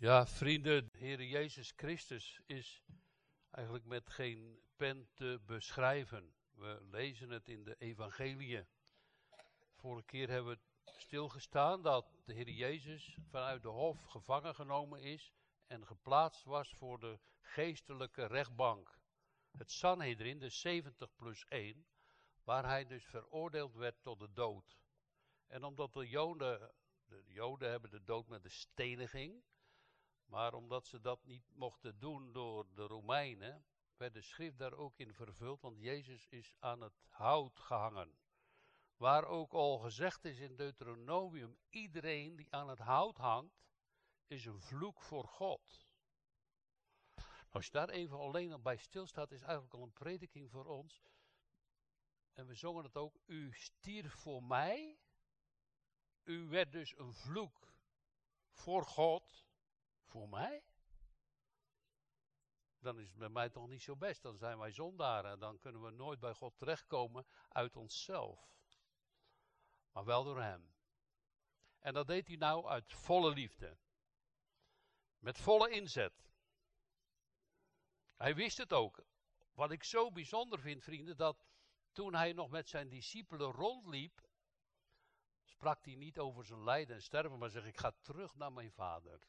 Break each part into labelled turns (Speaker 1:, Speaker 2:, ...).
Speaker 1: Ja, vrienden, de Heer Jezus Christus is eigenlijk met geen pen te beschrijven. We lezen het in de Evangelie. Vorige keer hebben we stilgestaan dat de Heer Jezus vanuit de hof gevangen genomen is en geplaatst was voor de geestelijke rechtbank. Het Sanhedrin, de 70 plus 1, waar hij dus veroordeeld werd tot de dood. En omdat de Joden, de Joden hebben de dood met de steniging, maar omdat ze dat niet mochten doen door de Romeinen, werd de schrift daar ook in vervuld, want Jezus is aan het hout gehangen. Waar ook al gezegd is in Deuteronomium, iedereen die aan het hout hangt, is een vloek voor God. Als je daar even alleen al bij stilstaat, is eigenlijk al een prediking voor ons. En we zongen het ook, u stierf voor mij, u werd dus een vloek voor God, voor mij. Dan is het met mij toch niet zo best. Dan zijn wij zondaren. Dan kunnen we nooit bij God terechtkomen uit onszelf. Maar wel door Hem. En dat deed hij nou uit volle liefde. Met volle inzet. Hij wist het ook. Wat ik zo bijzonder vind, vrienden, dat toen hij nog met zijn discipelen rondliep, sprak hij niet over zijn lijden en sterven, maar zei: Ik ga terug naar mijn vader.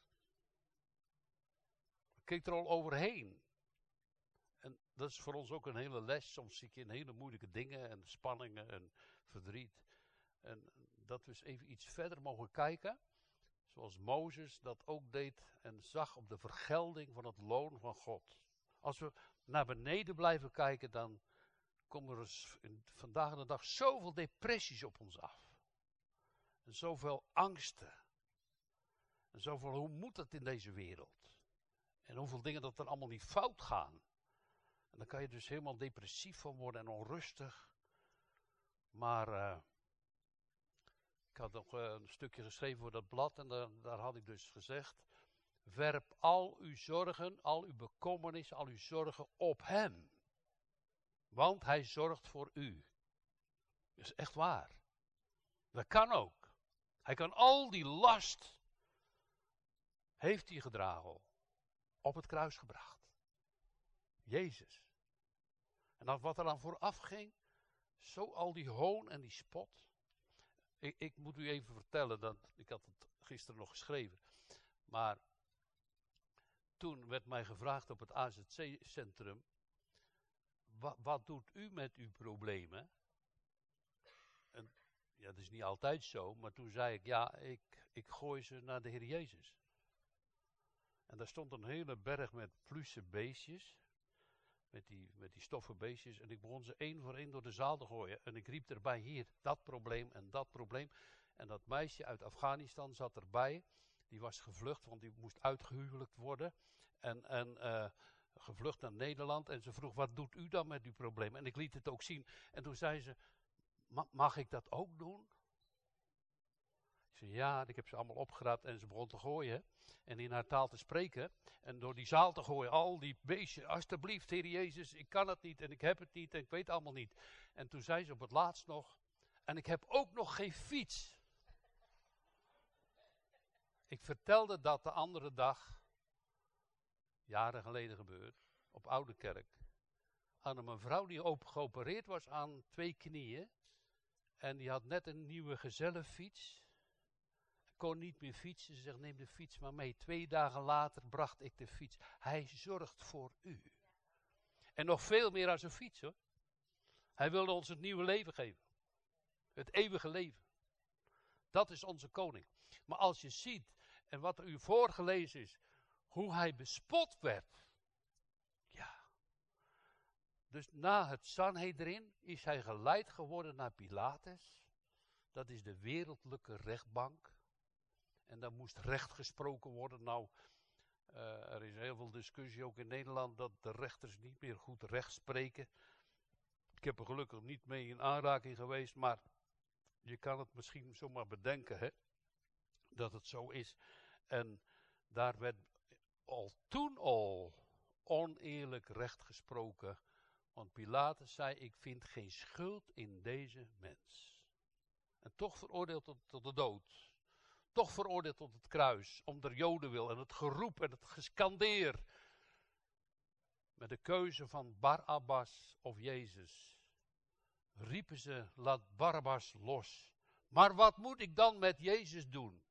Speaker 1: Keek er al overheen. En dat is voor ons ook een hele les. Soms zie je in hele moeilijke dingen en spanningen en verdriet. En dat we eens even iets verder mogen kijken. Zoals Mozes dat ook deed en zag op de vergelding van het loon van God. Als we naar beneden blijven kijken, dan komen er vandaag de dag zoveel depressies op ons af. En zoveel angsten. En zoveel, hoe moet het in deze wereld? En hoeveel dingen dat er allemaal niet fout gaan. En dan kan je dus helemaal depressief van worden en onrustig. Maar uh, ik had nog uh, een stukje geschreven voor dat blad en daar, daar had ik dus gezegd. Werp al uw zorgen, al uw bekommernissen, al uw zorgen op Hem. Want Hij zorgt voor u. Dat is echt waar. Dat kan ook. Hij kan al die last, heeft hij gedragen, op het kruis gebracht. Jezus. En wat er dan vooraf ging, zo al die hoon en die spot. Ik, ik moet u even vertellen, dat, ik had het gisteren nog geschreven, maar toen werd mij gevraagd op het AZC-centrum, wat, wat, doet u met uw problemen? En, ja, dat is niet altijd zo, maar toen zei ik, ja, ik, ik gooi ze naar de Heer Jezus. En daar stond een hele berg met plusse beestjes, met die, met die stoffen beestjes, en ik begon ze één voor één door de zaal te gooien. En ik riep erbij, hier, dat probleem en dat probleem. En dat meisje uit Afghanistan zat erbij. Die was gevlucht, want die moest uitgehuwelijkt worden. En, en uh, gevlucht naar Nederland. En ze vroeg, wat doet u dan met uw probleem? En ik liet het ook zien. En toen zei ze, mag ik dat ook doen? Ja, ik heb ze allemaal opgeraapt en ze begon te gooien. En in haar taal te spreken. En door die zaal te gooien, al die beestjes, alsjeblieft, Heer Jezus, ik kan het niet en ik heb het niet en ik weet allemaal niet. En toen zei ze op het laatst nog, en ik heb ook nog geen fiets. Ik vertelde dat de andere dag, jaren geleden gebeurd, op Oude Kerk. Aan een mevrouw die op geopereerd was aan twee knieën. En die had net een nieuwe gezellenfiets. Kon niet meer fietsen. Ze zegt: Neem de fiets maar mee. Twee dagen later bracht ik de fiets. Hij zorgt voor u. En nog veel meer als een fiets hoor. Hij wilde ons het nieuwe leven geven. Het eeuwige leven. Dat is onze koning. Maar als je ziet en wat u voorgelezen is, hoe hij bespot werd. Ja. Dus na het Sanhedrin is hij geleid geworden naar Pilatus. Dat is de wereldlijke rechtbank. En daar moest recht gesproken worden. Nou, uh, er is heel veel discussie ook in Nederland dat de rechters niet meer goed recht spreken. Ik heb er gelukkig niet mee in aanraking geweest, maar je kan het misschien zomaar bedenken, hè, dat het zo is. En daar werd al toen al oneerlijk recht gesproken. Want Pilatus zei: Ik vind geen schuld in deze mens. En toch veroordeeld tot de dood. Toch veroordeeld tot het kruis. Om der Joden wil. En het geroep en het geskandeer. Met de keuze van Barabbas of Jezus. Riepen ze, laat Barabbas los. Maar wat moet ik dan met Jezus doen?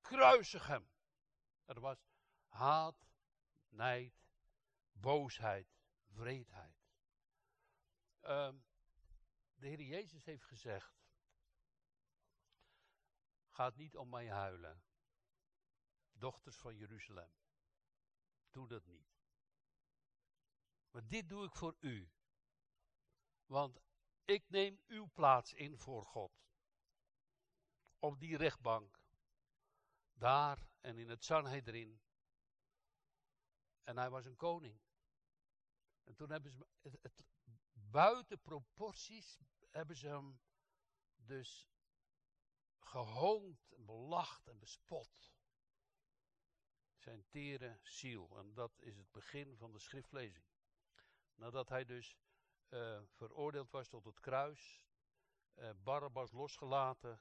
Speaker 1: Kruisig hem. Er was haat, nijd, boosheid, vreedheid. Um, de Heer Jezus heeft gezegd: Gaat niet om mij huilen, dochters van Jeruzalem. Doe dat niet. Maar dit doe ik voor u. Want ik neem uw plaats in voor God. Op die rechtbank. Daar en in het Sanhedrin. En hij was een koning. En toen hebben ze het, buiten proporties hebben ze hem dus gehoond, belacht en bespot. Zijn tere ziel. En dat is het begin van de schriftlezing. Nadat hij dus uh, veroordeeld was tot het kruis, uh, Barabbas losgelaten,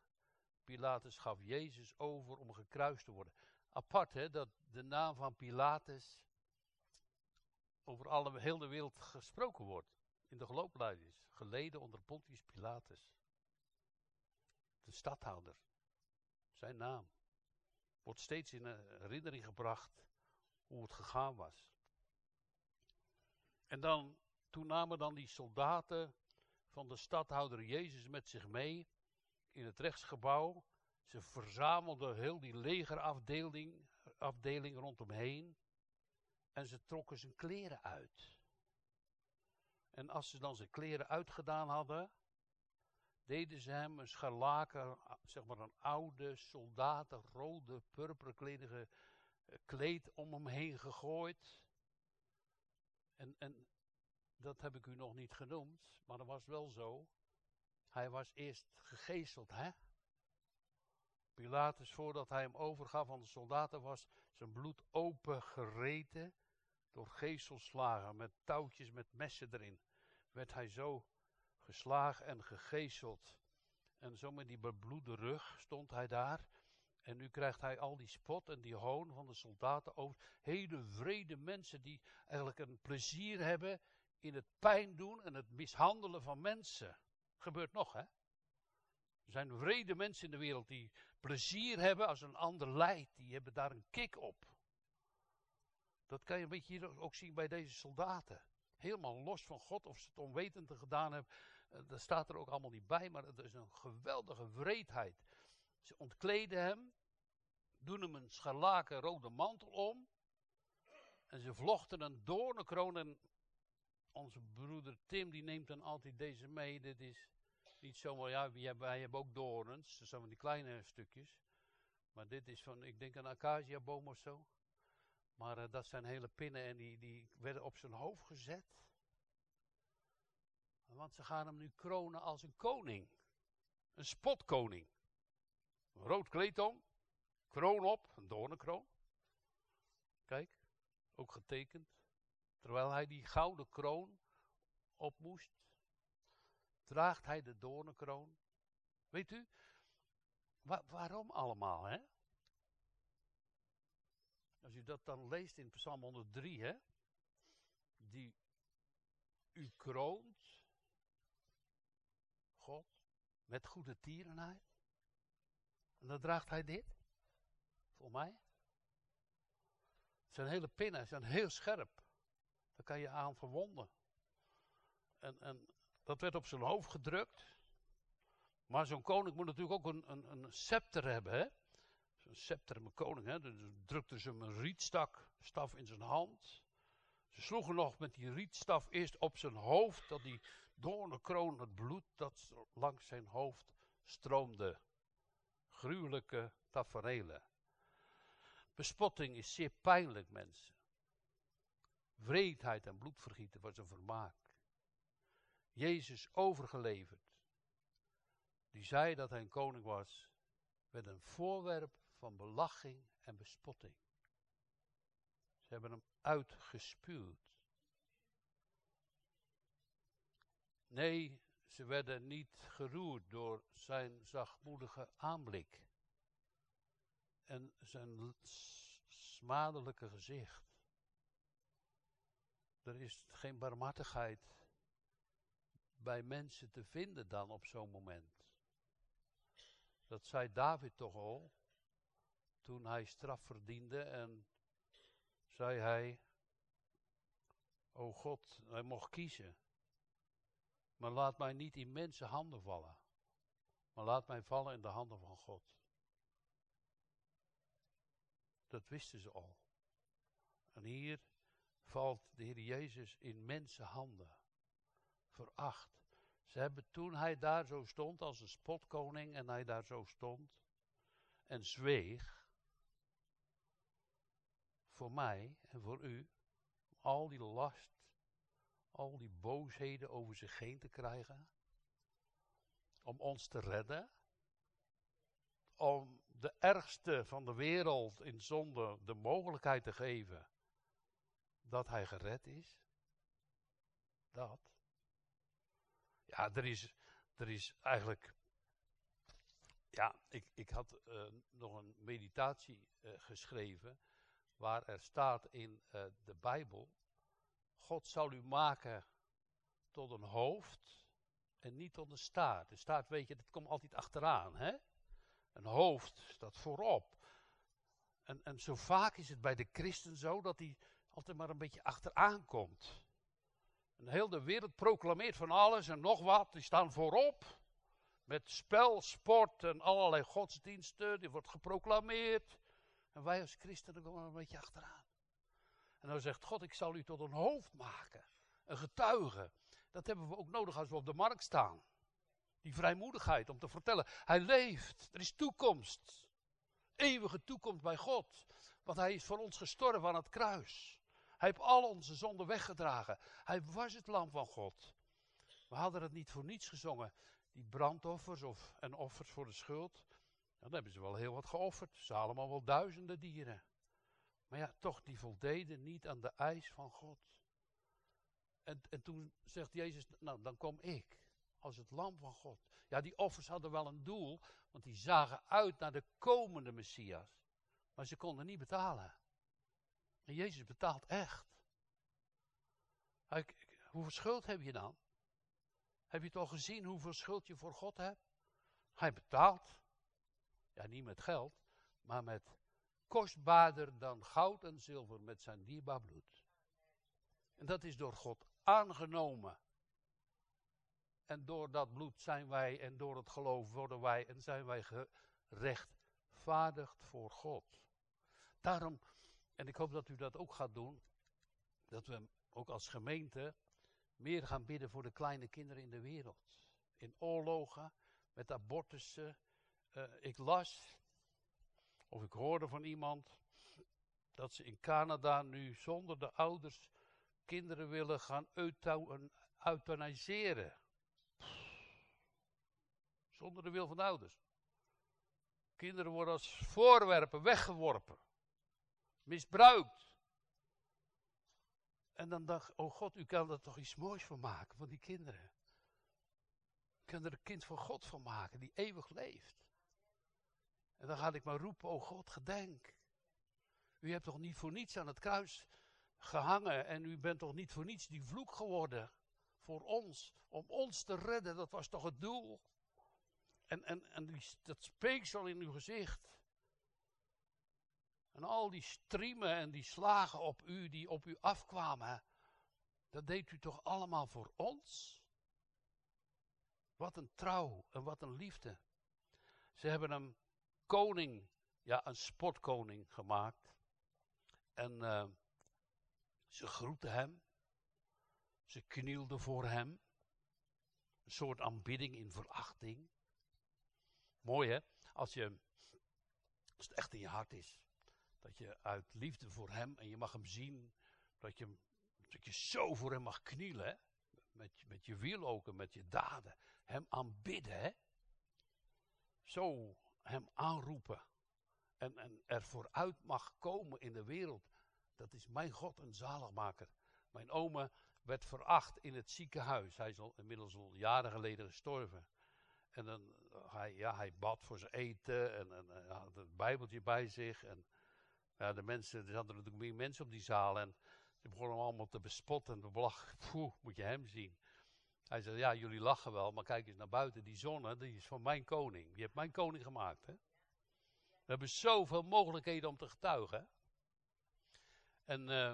Speaker 1: Pilatus gaf Jezus over om gekruist te worden. Apart hè, dat de naam van Pilatus over alle, heel de wereld gesproken wordt. In de geloofleiding. Geleden onder Pontius Pilatus. De stadhouder. Zijn naam. Wordt steeds in herinnering gebracht hoe het gegaan was. En dan, toen namen dan die soldaten van de stadhouder Jezus met zich mee in het rechtsgebouw. Ze verzamelden heel die legerafdeling afdeling rondomheen. En ze trokken zijn kleren uit. En als ze dan zijn kleren uitgedaan hadden, deden ze hem een scharlaken, zeg maar een oude soldaten, rode, purperkledige eh, kleed om hem heen gegooid. En, en dat heb ik u nog niet genoemd, maar dat was wel zo. Hij was eerst gegezeld, hè? Pilatus, voordat hij hem overgaf aan de soldaten, was zijn bloed open gereten door gezelslagen met touwtjes met messen erin. Werd hij zo geslagen en gegezeld. En zo met die bebloede rug stond hij daar. En nu krijgt hij al die spot en die hoon van de soldaten over. Hele vrede mensen die eigenlijk een plezier hebben in het pijn doen en het mishandelen van mensen. Gebeurt nog, hè? Er zijn vrede mensen in de wereld die plezier hebben als een ander lijdt. Die hebben daar een kick op. Dat kan je een beetje hier ook zien bij deze soldaten. Helemaal los van God, of ze het onwetend gedaan hebben. Eh, dat staat er ook allemaal niet bij, maar het is een geweldige wreedheid. Ze ontkleden hem, doen hem een scharlaken rode mantel om. En ze vlochten een doornenkroon. En onze broeder Tim, die neemt dan altijd deze mee. Dit is niet zomaar, ja, wij hebben, ook doorns. Dat zijn van die kleine stukjes. Maar dit is van, ik denk een acaciaboom of zo. Maar uh, dat zijn hele pinnen en die, die werden op zijn hoofd gezet. Want ze gaan hem nu kronen als een koning. Een spotkoning. Rood kleed om, kroon op, een doornenkroon. Kijk, ook getekend. Terwijl hij die gouden kroon op moest, draagt hij de doornenkroon. Weet u, waarom allemaal, hè? Als u dat dan leest in Psalm 103, hè, die u kroont, Met goede tierenheid. En dan draagt hij dit, voor mij. Zijn hele pinnen zijn heel scherp. Daar kan je aan verwonden. En, en dat werd op zijn hoofd gedrukt. Maar zo'n koning moet natuurlijk ook een, een, een scepter hebben, hè een scepter, een koning, hè, dus drukte ze hem een rietstak, staf in zijn hand. Ze sloegen nog met die rietstaf eerst op zijn hoofd, dat die doornenkroon, het bloed dat langs zijn hoofd stroomde. Gruwelijke taferelen. Bespotting is zeer pijnlijk, mensen. Wreedheid en bloedvergieten was een vermaak. Jezus overgeleverd, die zei dat hij een koning was, werd een voorwerp van belaching en bespotting. Ze hebben hem uitgespuwd. Nee, ze werden niet geroerd door zijn zachtmoedige aanblik. En zijn smadelijke gezicht. Er is geen barmhartigheid bij mensen te vinden dan op zo'n moment. Dat zei David toch al, toen hij straf verdiende en zei hij, o God, hij mocht kiezen. Maar laat mij niet in mensen handen vallen, maar laat mij vallen in de handen van God. Dat wisten ze al. En hier valt de Heer Jezus in mensenhanden. Veracht. Ze hebben toen hij daar zo stond als een spotkoning en hij daar zo stond en zweeg voor mij en voor u al die last, al die boosheden over zich heen te krijgen, om ons te redden, om de ergste van de wereld in zonde de mogelijkheid te geven dat hij gered is. Dat. Ja, er is, er is eigenlijk. Ja, ik, ik had uh, nog een meditatie uh, geschreven. Waar er staat in uh, de Bijbel. God zal u maken tot een hoofd en niet tot een staart. De staart, weet je, dat komt altijd achteraan. Hè? Een hoofd staat voorop. En, en zo vaak is het bij de christen zo dat hij altijd maar een beetje achteraan komt. En heel de wereld proclameert van alles en nog wat. Die staan voorop. Met spel, sport en allerlei godsdiensten. Die wordt geproclameerd. En wij als christenen komen een beetje achteraan. En dan zegt God, ik zal u tot een hoofd maken. Een getuige. Dat hebben we ook nodig als we op de markt staan. Die vrijmoedigheid om te vertellen. Hij leeft. Er is toekomst. Eeuwige toekomst bij God. Want hij is voor ons gestorven aan het kruis. Hij heeft al onze zonden weggedragen. Hij was het lam van God. We hadden het niet voor niets gezongen. Die brandoffers of, en offers voor de schuld. Dan hebben ze wel heel wat geofferd. Ze allemaal wel duizenden dieren. Maar ja, toch, die voldeden niet aan de eis van God. En, en toen zegt Jezus, nou dan kom ik. Als het lam van God. Ja, die offers hadden wel een doel. Want die zagen uit naar de komende Messias. Maar ze konden niet betalen. En Jezus betaalt echt. hoeveel schuld heb je dan? Heb je toch gezien hoeveel schuld je voor God hebt? Hij betaalt. Ja, niet met geld, maar met kostbaarder dan goud en zilver met zijn dierbaar bloed. En dat is door God aangenomen. En door dat bloed zijn wij, en door het geloof worden wij, en zijn wij gerechtvaardigd voor God. Daarom en ik hoop dat u dat ook gaat doen. Dat we ook als gemeente meer gaan bidden voor de kleine kinderen in de wereld. In oorlogen, met abortussen. Uh, ik las, of ik hoorde van iemand, dat ze in Canada nu zonder de ouders kinderen willen gaan euthaniseren. Zonder de wil van de ouders. Kinderen worden als voorwerpen weggeworpen misbruikt. En dan dacht oh God, u kan er toch iets moois van maken, van die kinderen. U kan er een kind van God van maken, die eeuwig leeft. En dan ga ik maar roepen, oh God, gedenk. U hebt toch niet voor niets aan het kruis gehangen en u bent toch niet voor niets die vloek geworden voor ons, om ons te redden, dat was toch het doel. En, en, en die, dat speeksel in uw gezicht, en al die striemen en die slagen op u, die op u afkwamen, dat deed u toch allemaal voor ons? Wat een trouw en wat een liefde. Ze hebben hem koning, ja, een sportkoning gemaakt. En uh, ze groeten hem. Ze knielden voor hem. Een soort aanbidding in verachting. Mooi hè, als, je, het echt in je hart is. Dat je uit liefde voor hem, en je mag hem zien, dat je, dat je zo voor hem mag knielen. Hè? Met, met je wiel ook en met je daden. Hem aanbidden. Hè? Zo hem aanroepen. En, en er vooruit mag komen in de wereld. Dat is mijn God een zaligmaker. Mijn oma, werd veracht in het ziekenhuis. Hij is al, inmiddels al jaren geleden gestorven. En dan, hij, ja, hij bad voor zijn eten en, en, en had het bijbeltje bij zich. En ja, de mensen, er zaten natuurlijk meer mensen op die zaal. En die begonnen hem allemaal te bespotten en te belachen. Moet je hem zien. Hij zei, ja, jullie lachen wel, maar kijk eens naar buiten. Die zon, die is van mijn koning. Die heeft mijn koning gemaakt, hè. We hebben zoveel mogelijkheden om te getuigen. En uh,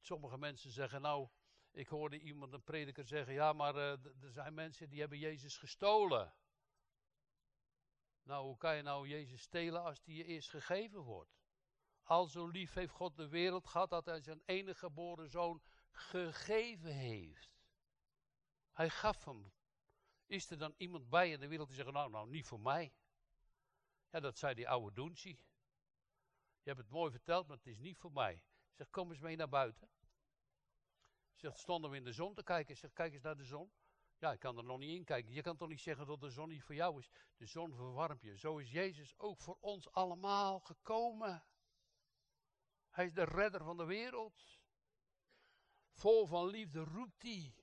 Speaker 1: sommige mensen zeggen, nou, ik hoorde iemand, een prediker zeggen, ja, maar uh, er zijn mensen die hebben Jezus gestolen. Nou, hoe kan je nou Jezus stelen als die je eerst gegeven wordt? Al zo lief heeft God de wereld gehad dat hij zijn enige geboren zoon gegeven heeft. Hij gaf hem. Is er dan iemand bij in de wereld die zegt, nou, nou, niet voor mij. Ja, dat zei die oude Doensie. Je hebt het mooi verteld, maar het is niet voor mij. Zeg, kom eens mee naar buiten. Zegt, stonden we in de zon te kijken. Zeg, kijk eens naar de zon. Ja, ik kan er nog niet in kijken. Je kan toch niet zeggen dat de zon niet voor jou is. De zon verwarmt je. Zo is Jezus ook voor ons allemaal gekomen. Hij is de redder van de wereld. Vol van liefde roept hij.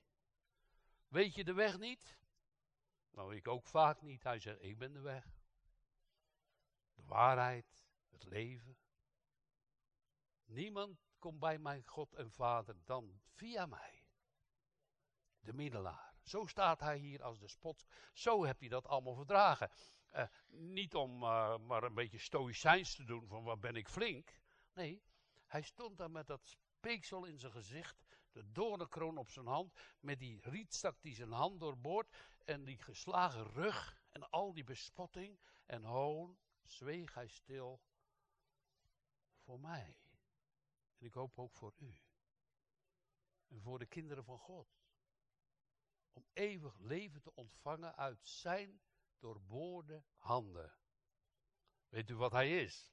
Speaker 1: Weet je de weg niet? Nou, ik ook vaak niet. Hij zegt, ik ben de weg. De waarheid, het leven. Niemand komt bij mijn God en Vader dan via mij. De middelaar. Zo staat hij hier als de spot. Zo heb je dat allemaal verdragen. Uh, niet om uh, maar een beetje stoïcijns te doen van wat ben ik flink. Nee, hij stond daar met dat speeksel in zijn gezicht, de doornenkroon op zijn hand, met die rietstak die zijn hand doorboort en die geslagen rug en al die bespotting en hoon, zweeg hij stil voor mij. En ik hoop ook voor u. En voor de kinderen van God. Om eeuwig leven te ontvangen uit zijn doorboorde handen. Weet u wat hij is?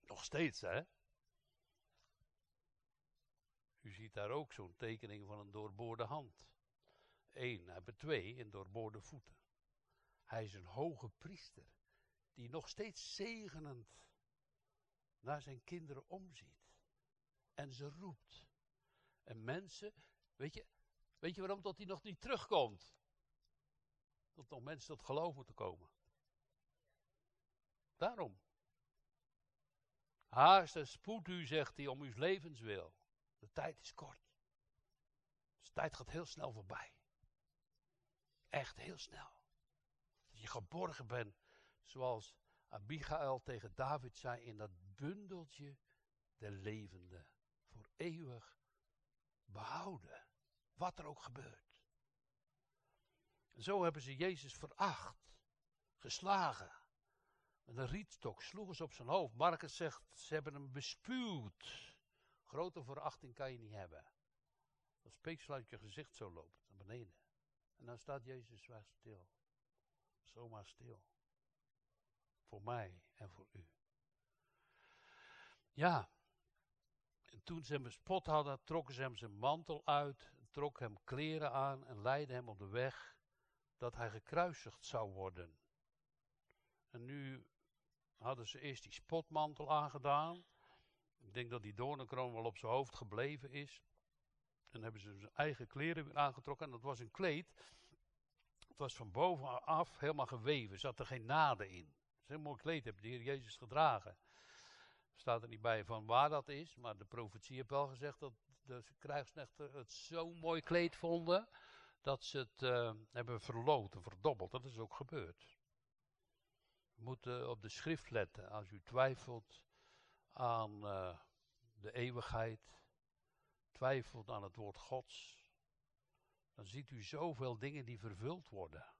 Speaker 1: Nog steeds, hè? U ziet daar ook zo'n tekening van een doorboorde hand. Eén, hebben twee een doorboorde voeten. Hij is een hoge priester die nog steeds zegenend naar zijn kinderen omziet. En ze roept. En mensen, weet je, weet je waarom dat hij nog niet terugkomt? Dat nog mensen tot geloof moeten komen. Daarom. Haast en spoed u, zegt hij, om uw levenswil. De tijd is kort. Dus de tijd gaat heel snel voorbij. Echt heel snel. Dat je geborgen bent, zoals Abigail tegen David zei, in dat bundeltje de levende. Voor eeuwig behouden. Wat er ook gebeurt. En zo hebben ze Jezus veracht. Geslagen. Met een rietstok sloegen ze op zijn hoofd. Marcus zegt, ze hebben hem bespuwd. Grote verachting kan je niet hebben. Als speeksel uit je gezicht zo loopt, naar beneden. En dan staat Jezus zwaar stil. Zomaar stil. Voor mij en voor u. Ja. En toen ze hem bespot hadden, trokken ze hem zijn mantel uit, trokken hem kleren aan en leidden hem op de weg dat hij gekruisigd zou worden. En nu hadden ze eerst die spotmantel aangedaan. Ik denk dat die doornenkroon wel op zijn hoofd gebleven is. En hebben ze zijn eigen kleren aangetrokken. En dat was een kleed. Het was van bovenaf helemaal geweven. Zat er geen naden in. Het is een mooi kleed, heeft de Heer Jezus gedragen. Staat er niet bij van waar dat is. Maar de profetie heeft wel gezegd dat de krijgsknechten het zo'n mooi kleed vonden. Dat ze het uh, hebben verloten, verdobbeld. Dat is ook gebeurd. We moeten op de schrift letten. Als u twijfelt aan uh, de eeuwigheid, twijfelt aan het woord Gods, dan ziet u zoveel dingen die vervuld worden.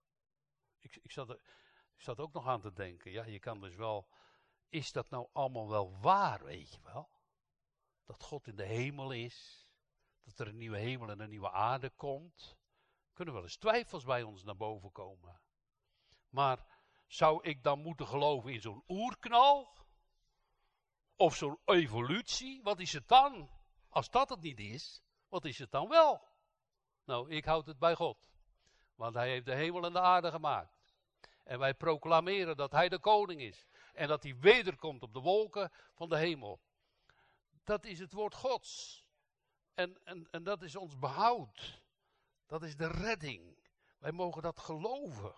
Speaker 1: Ik, ik, zat er, ik zat ook nog aan te denken, ja, je kan dus wel, is dat nou allemaal wel waar, weet je wel? Dat God in de hemel is, dat er een nieuwe hemel en een nieuwe aarde komt. Kunnen wel eens twijfels bij ons naar boven komen. Maar zou ik dan moeten geloven in zo'n oerknal? Of zo'n evolutie? Wat is het dan? Als dat het niet is, wat is het dan wel? Nou, ik houd het bij God. Want hij heeft de hemel en de aarde gemaakt. En wij proclameren dat hij de koning is. En dat hij wederkomt op de wolken van de hemel. Dat is het woord Gods. En, en, en dat is ons behoud. Dat is de redding. Wij mogen dat geloven.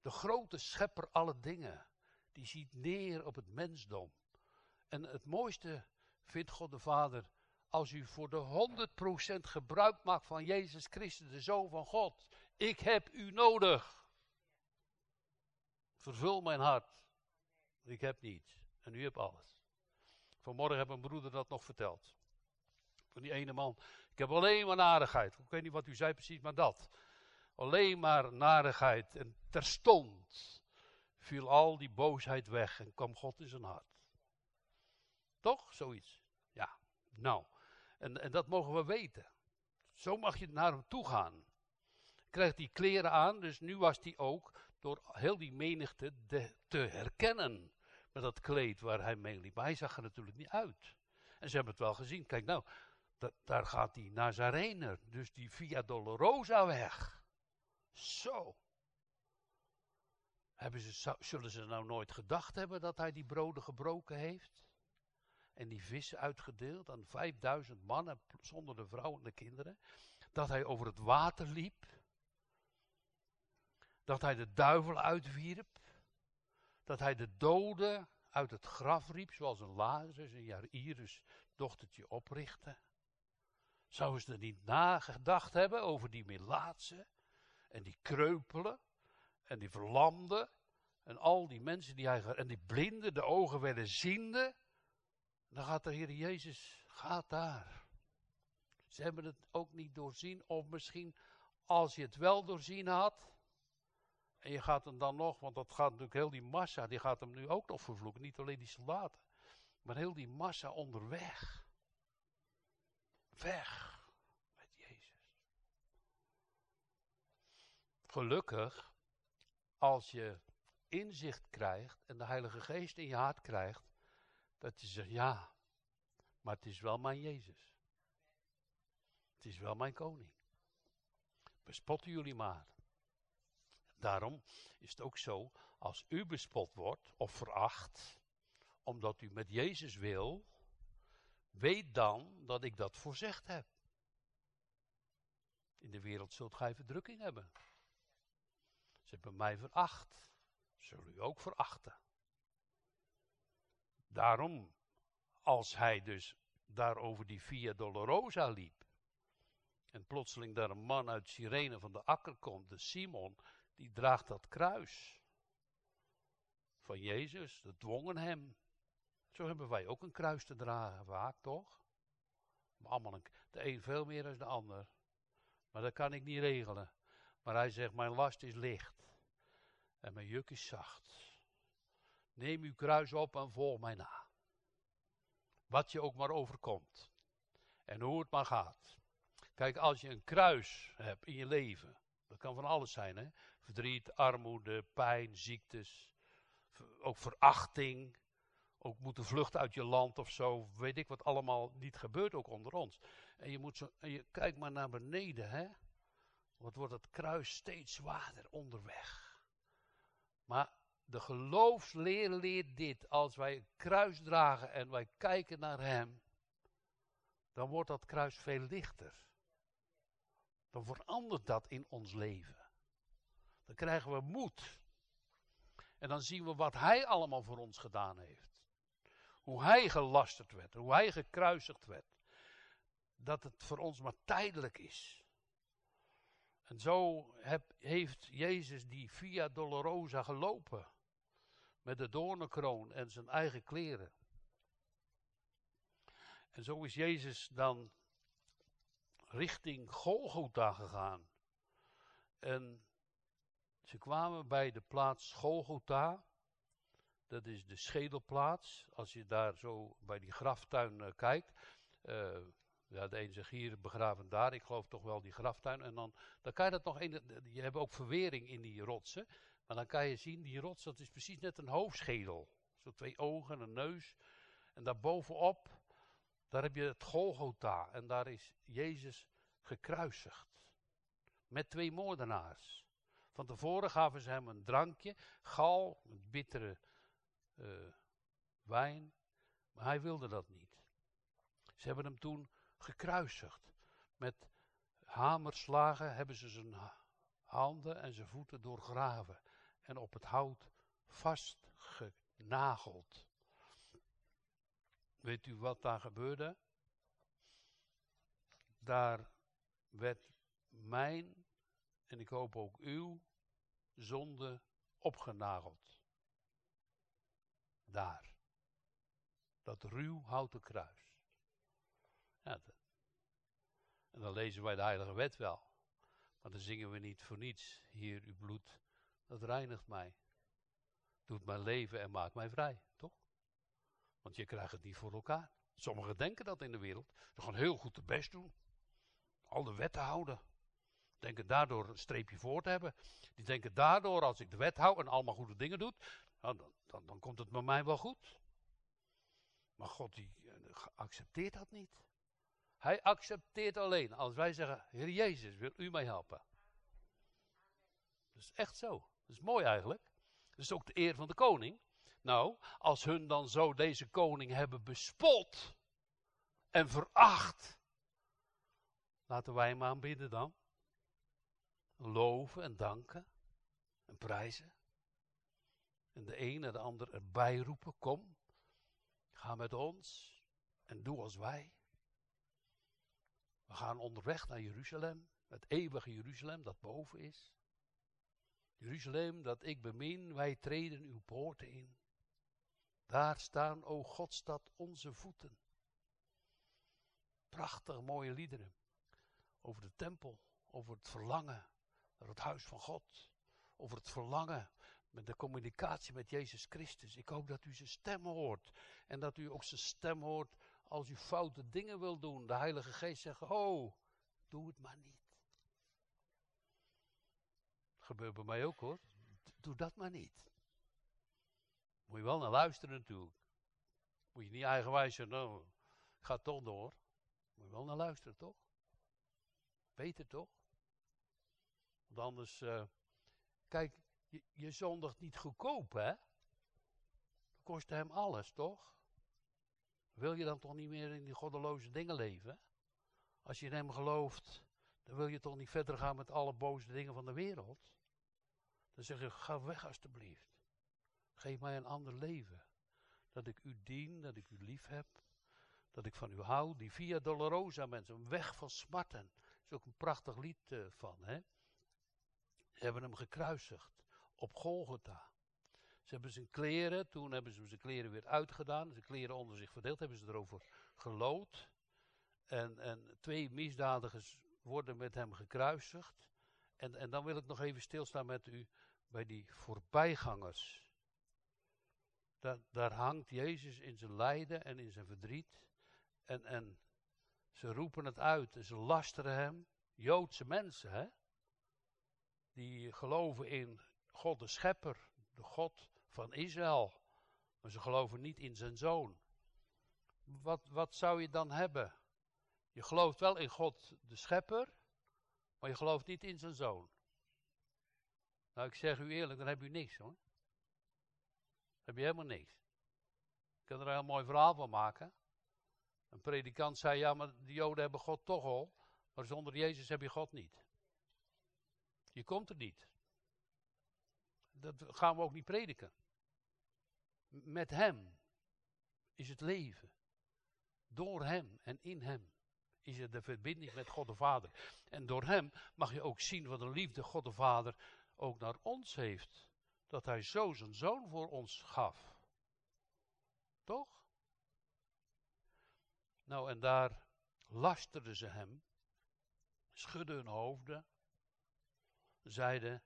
Speaker 1: De grote schepper alle dingen. Die ziet neer op het mensdom. En het mooiste vindt God de Vader als u voor de 100% gebruik maakt van Jezus Christus, de Zoon van God. Ik heb u nodig. Vervul mijn hart. Ik heb niets. En u hebt alles. Vanmorgen heb mijn broeder dat nog verteld. Van die ene man. Ik heb alleen maar narigheid. Ik weet niet wat u zei precies, maar dat. Alleen maar narigheid. En terstond viel al die boosheid weg en kwam God in zijn hart. Toch? Zoiets. Ja. Nou. En, en dat mogen we weten. Zo mag je naar hem toe gaan. Krijgt die kleren aan, dus nu was hij ook door heel die menigte te herkennen met dat kleed waar hij mee liep. Maar hij zag er natuurlijk niet uit. En ze hebben het wel gezien. Kijk nou, daar gaat die Nazarener, dus die Via Dolorosa weg. Zo. Hebben ze, zullen ze nou nooit gedacht hebben dat hij die broden gebroken heeft? En die vissen uitgedeeld aan 5000 mannen zonder de vrouwen en de kinderen? Dat hij over het water liep? Dat hij de duivel uitwierp? Dat hij de doden uit het graf riep, zoals een Lazarus en Jairus dochtertje oprichtte? Zouden ze er niet nagedacht hebben over die Melaatse en die kreupelen en die verlamden en al die mensen die hij en die blinden de ogen werden ziende? Dan gaat de Heer Jezus, gaat daar. Ze hebben het ook niet doorzien, of misschien als je het wel doorzien had, en je gaat hem dan nog, want dat gaat natuurlijk heel die massa, die gaat hem nu ook nog vervloeken. Niet alleen die soldaten, maar heel die massa onderweg. Weg met Jezus. Gelukkig, als je inzicht krijgt en de Heilige Geest in je hart krijgt, dat je zegt, ja, maar het is wel mijn Jezus. Het is wel mijn koning. Bespotten jullie maar. Daarom is het ook zo, als u bespot wordt of veracht, omdat u met Jezus wil, weet dan dat ik dat voorzegd heb. In de wereld zult gij verdrukking hebben. Ze hebben mij veracht, zullen u ook verachten. Daarom, als hij dus daarover die Via Dolorosa liep, en plotseling daar een man uit Sirene van de akker komt, de Simon, die draagt dat kruis van Jezus. Dat dwongen hem. Zo hebben wij ook een kruis te dragen, vaak toch? Maar allemaal een, de een veel meer dan de ander. Maar dat kan ik niet regelen. Maar hij zegt: Mijn last is licht en mijn juk is zacht. Neem uw kruis op en volg mij na. Wat je ook maar overkomt. En hoe het maar gaat. Kijk, als je een kruis hebt in je leven, dat kan van alles zijn, hè? Verdriet, armoede, pijn, ziektes, ook verachting, ook moeten vluchten uit je land of zo, weet ik wat allemaal niet gebeurt, ook onder ons. En je moet zo, en je kijkt maar naar beneden, hè? Wat wordt het kruis steeds zwaarder onderweg. Maar de geloofsleer leert dit, als wij een kruis dragen en wij kijken naar hem, dan wordt dat kruis veel lichter. Dan verandert dat in ons leven. Dan krijgen we moed. En dan zien we wat hij allemaal voor ons gedaan heeft. Hoe hij gelasterd werd, hoe hij gekruisigd werd. Dat het voor ons maar tijdelijk is. En zo heb, heeft Jezus die Via Dolorosa gelopen. Met de doornenkroon en zijn eigen kleren. En zo is Jezus dan richting Golgotha gegaan. En ze kwamen bij de plaats Golgotha. Dat is de schedelplaats. Als je daar zo bij die graftuin uh, kijkt. Uh, ja, de een zegt hier begraven daar. Ik geloof toch wel die graftuin. En dan, dan kan je dat nog een. Je hebt ook verwering in die rotsen. Maar dan kan je zien, die rots, dat is precies net een hoofdschedel. Zo twee ogen, een neus. En daarbovenop, daar heb je het Golgotha. En daar is Jezus gekruisigd. Met twee moordenaars. Van tevoren gaven ze hem een drankje, gal, bittere uh, wijn. Maar hij wilde dat niet. Ze hebben hem toen gekruisigd. Met hamerslagen hebben ze zijn handen en zijn voeten doorgraven en op het hout vastgenageld. Weet u wat daar gebeurde? Daar werd mijn en ik hoop ook uw zonde opgenageld. Daar. Dat ruw houten kruis. Ja, en dan lezen wij de Heilige Wet wel. Maar dan zingen we niet voor niets. Hier, uw bloed, dat reinigt mij. Doet mijn leven en maakt mij vrij, toch? Want je krijgt het niet voor elkaar. Sommigen denken dat in de wereld. Ze gaan heel goed de best doen. Al de wetten houden. Denken daardoor een streepje voor te hebben. Die denken daardoor, als ik de wet hou en allemaal goede dingen doe, nou, dan, dan, dan komt het met mij wel goed. Maar God die eh, accepteert dat niet. Hij accepteert alleen als wij zeggen, Heer Jezus, wil u mij helpen? Dat is echt zo. Dat is mooi eigenlijk. Dat is ook de eer van de koning. Nou, als hun dan zo deze koning hebben bespot en veracht, laten wij hem aanbidden dan. Loven en danken en prijzen. En de een en de ander erbij roepen, kom, ga met ons en doe als wij. We gaan onderweg naar Jeruzalem, het eeuwige Jeruzalem dat boven is. Jeruzalem dat ik bemin, wij treden uw poorten in. Daar staan, o Godstad, onze voeten. Prachtig mooie liederen over de tempel, over het verlangen naar het huis van God, over het verlangen met de communicatie met Jezus Christus. Ik hoop dat u zijn stem hoort en dat u ook zijn stem hoort als u foute dingen wil doen. De Heilige Geest zegt, oh, doe het maar niet. Gebeurt bij mij ook hoor. Doe dat maar niet. Moet je wel naar luisteren natuurlijk. Moet je niet eigenwijs zijn, nou, ga toch door. Moet je wel naar luisteren, toch? Beter toch? Want anders, uh, kijk, je, je zondigt niet goedkoop, hè? Dat kostte hem alles, toch? Wil je dan toch niet meer in die goddeloze dingen leven? Als je in hem gelooft, dan wil je toch niet verder gaan met alle boze dingen van de wereld? Dan zeg je, ga weg alstublieft. Geef mij een ander leven. Dat ik u dien, dat ik u lief heb, dat ik van u hou. Die Via Dolorosa mensen, een weg van smarten. Er is ook een prachtig lied uh, van, hè. Ze hebben hem gekruisigd op Golgotha. Ze hebben zijn kleren, toen hebben ze zijn kleren weer uitgedaan, zijn kleren onder zich verdeeld, hebben ze erover gelood. En, en twee misdadigers worden met hem gekruisigd. En, en dan wil ik nog even stilstaan met u bij die voorbijgangers. Daar, daar hangt Jezus in zijn lijden en in zijn verdriet. En, en ze roepen het uit en ze lasteren hem. Joodse mensen, hè? Die geloven in God de Schepper, de God van Israël. Maar ze geloven niet in zijn zoon. Wat, wat zou je dan hebben? Je gelooft wel in God de schepper, maar je gelooft niet in zijn zoon. Nou, ik zeg u eerlijk, dan heb u niks hoor. Heb je helemaal niks. Ik kan er een heel mooi verhaal van maken. Een predikant zei, ja, maar de Joden hebben God toch al, maar zonder Jezus heb je God niet. Je komt er niet. Dat gaan we ook niet prediken. Met Hem is het leven. Door Hem en in Hem is het de verbinding met God de Vader. En door Hem mag je ook zien wat een liefde God de Vader ook naar ons heeft. Dat Hij zo zijn zoon voor ons gaf. Toch? Nou, en daar lasterden ze hem, schudden hun hoofden, zeiden,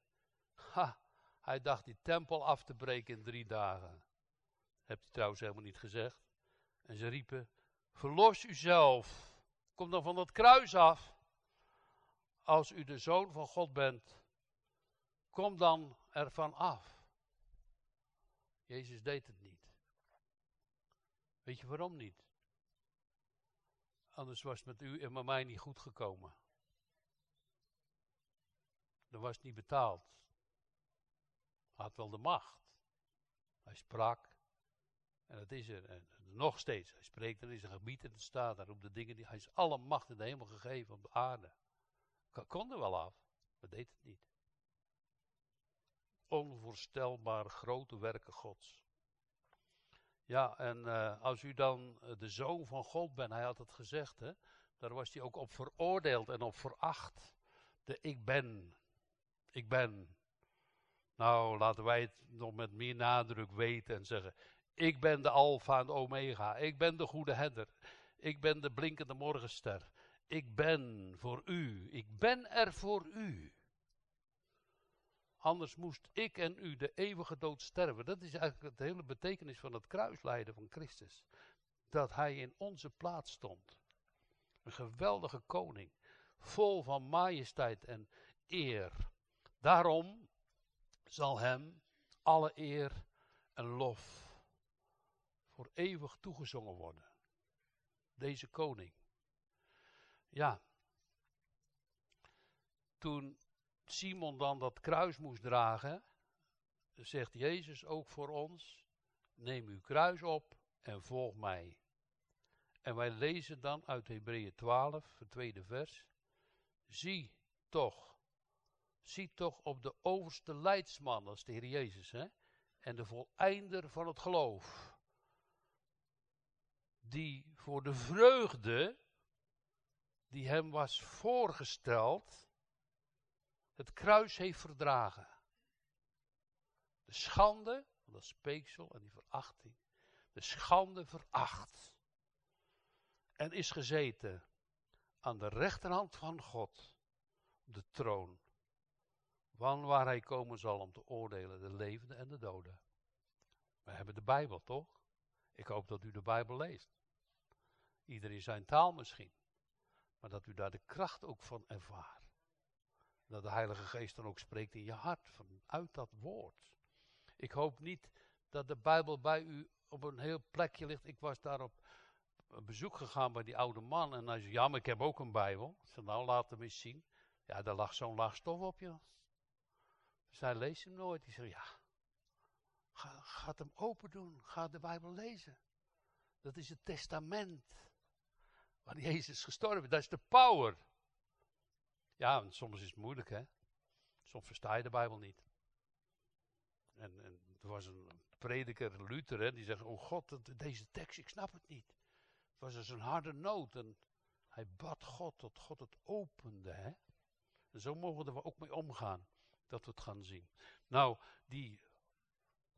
Speaker 1: ha, hij dacht die tempel af te breken in drie dagen. Hebt hij trouwens helemaal niet gezegd. En ze riepen, verlos uzelf, kom dan van dat kruis af. Als u de zoon van God bent, kom dan ervan af. Jezus deed het niet. Weet je waarom niet? Anders was het met u en met mij niet goed gekomen. Dan was niet betaald. Hij had wel de macht. Hij sprak. En dat is er. Nog steeds. Hij spreekt er in zijn gebied en staat daar op de dingen die hij is alle macht in de hemel gegeven op de aarde. Kon er wel af, maar deed het niet. Onvoorstelbaar grote werken Gods. Ja, en uh, als u dan eh, de zoon van God bent, hij had het gezegd, hè, daar was hij ook op veroordeeld en op veracht. De ik ben. Ik ben. Nou, laten wij het nog met meer nadruk weten en zeggen: Ik ben de Alpha en Omega. Ik ben de goede herder. Ik ben de blinkende morgenster. Ik ben voor u. Ik ben er voor u. Anders moest ik en u de eeuwige dood sterven. Dat is eigenlijk de hele betekenis van het kruislijden van Christus. Dat hij in onze plaats stond. Een geweldige koning. Vol van majesteit en eer. Daarom zal hem alle eer en lof voor eeuwig toegezongen worden. Deze koning. Ja. Toen Simon dan dat kruis moest dragen, zegt Jezus ook voor ons: neem uw kruis op en volg mij. En wij lezen dan uit Hebreeën 12, het tweede vers: Zie toch, zie toch op de overste leidsman, als de Heer Jezus, hè, en de voleinder van het geloof, die voor de vreugde die hem was voorgesteld, het kruis heeft verdragen. De schande, dat speeksel en die verachting, de schande veracht. En is gezeten aan de rechterhand van God, op de troon, van waar hij komen zal om te oordelen de levenden en de doden. We hebben de Bijbel, toch? Ik hoop dat u de Bijbel leest. Ieder in zijn taal misschien. Maar dat u daar de kracht ook van ervaart. Dat de Heilige Geest dan ook spreekt in je hart, vanuit dat woord. Ik hoop niet dat de Bijbel bij u op een heel plekje ligt. Ik was daar op bezoek gegaan bij die oude man. En hij zei, ja, maar ik heb ook een Bijbel. Ik zei, nou, laat hem eens zien. Ja, daar lag zo'n laag stof op, je. Dus hij leest hem nooit. Die zei, ja, ga, ga hem open doen. Ga de Bijbel lezen. Dat is het testament. Waar Jezus gestorven is. Dat is de power. Ja, soms is het moeilijk, hè. Soms versta je de Bijbel niet. En, en er was een prediker, Luther, hè, die zegt, oh God, deze tekst, ik snap het niet. Het was dus een harde nood en hij bad God tot God het opende, hè. En zo mogen we ook mee omgaan, dat we het gaan zien. Nou, die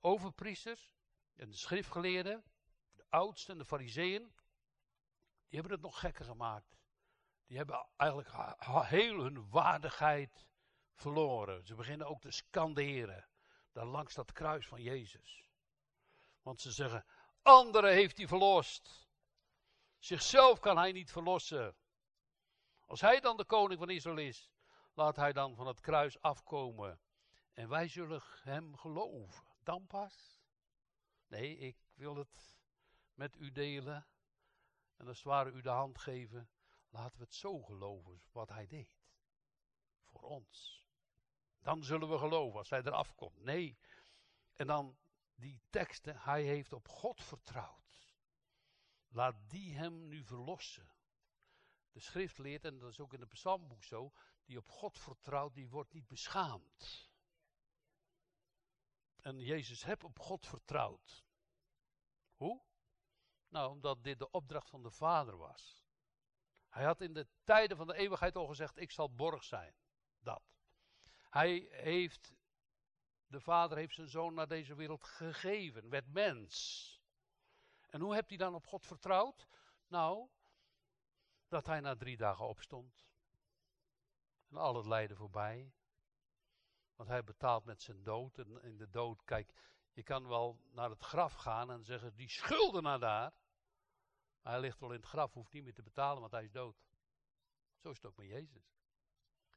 Speaker 1: overpriesters en de schriftgeleerden, de oudsten en de fariseeën, die hebben het nog gekker gemaakt. Die hebben eigenlijk heel hun waardigheid verloren. Ze beginnen ook te scanderen. Daar langs dat kruis van Jezus. Want ze zeggen: Anderen heeft hij verlost. Zichzelf kan hij niet verlossen. Als hij dan de koning van Israël is, laat hij dan van het kruis afkomen. En wij zullen hem geloven. Dan pas. Nee, ik wil het met u delen. En als het ware u de hand geven. Laten we het zo geloven wat hij deed. Voor ons. Dan zullen we geloven als hij eraf komt. Nee. En dan die teksten. Hij heeft op God vertrouwd. Laat die hem nu verlossen. De schrift leert, en dat is ook in het psalmboek zo, die op God vertrouwt, die wordt niet beschaamd. En Jezus heb op God vertrouwd. Hoe? Nou, omdat dit de opdracht van de Vader was. Hij had in de tijden van de eeuwigheid al gezegd: Ik zal borg zijn. Dat. Hij heeft, de Vader heeft zijn zoon naar deze wereld gegeven, werd mens. En hoe hebt hij dan op God vertrouwd? Nou, dat hij na drie dagen opstond. En al het lijden voorbij. Want hij betaalt met zijn dood. En in de dood, kijk, je kan wel naar het graf gaan en zeggen: die schulden naar daar hij ligt wel in het graf, hoeft niet meer te betalen, want hij is dood. Zo is het ook met Jezus.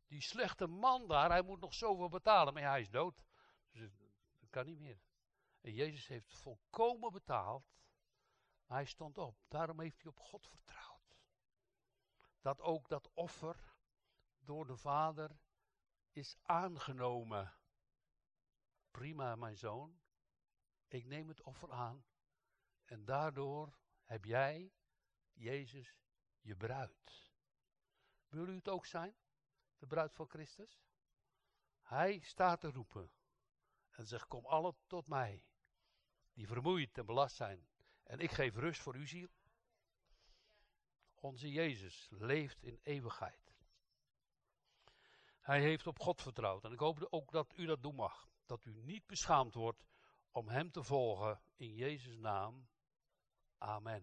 Speaker 1: Die slechte man daar, hij moet nog zoveel betalen, maar hij is dood. Dus dat kan niet meer. En Jezus heeft volkomen betaald, maar hij stond op. Daarom heeft hij op God vertrouwd. Dat ook dat offer door de Vader is aangenomen. Prima, mijn zoon. Ik neem het offer aan. En daardoor heb jij, Jezus, je bruid. Wil u het ook zijn? De bruid van Christus? Hij staat te roepen en zegt: Kom alle tot mij, die vermoeid en belast zijn, en ik geef rust voor uw ziel. Onze Jezus leeft in eeuwigheid. Hij heeft op God vertrouwd. En ik hoop ook dat u dat doen mag. Dat u niet beschaamd wordt om Hem te volgen. In Jezus' naam. Amen.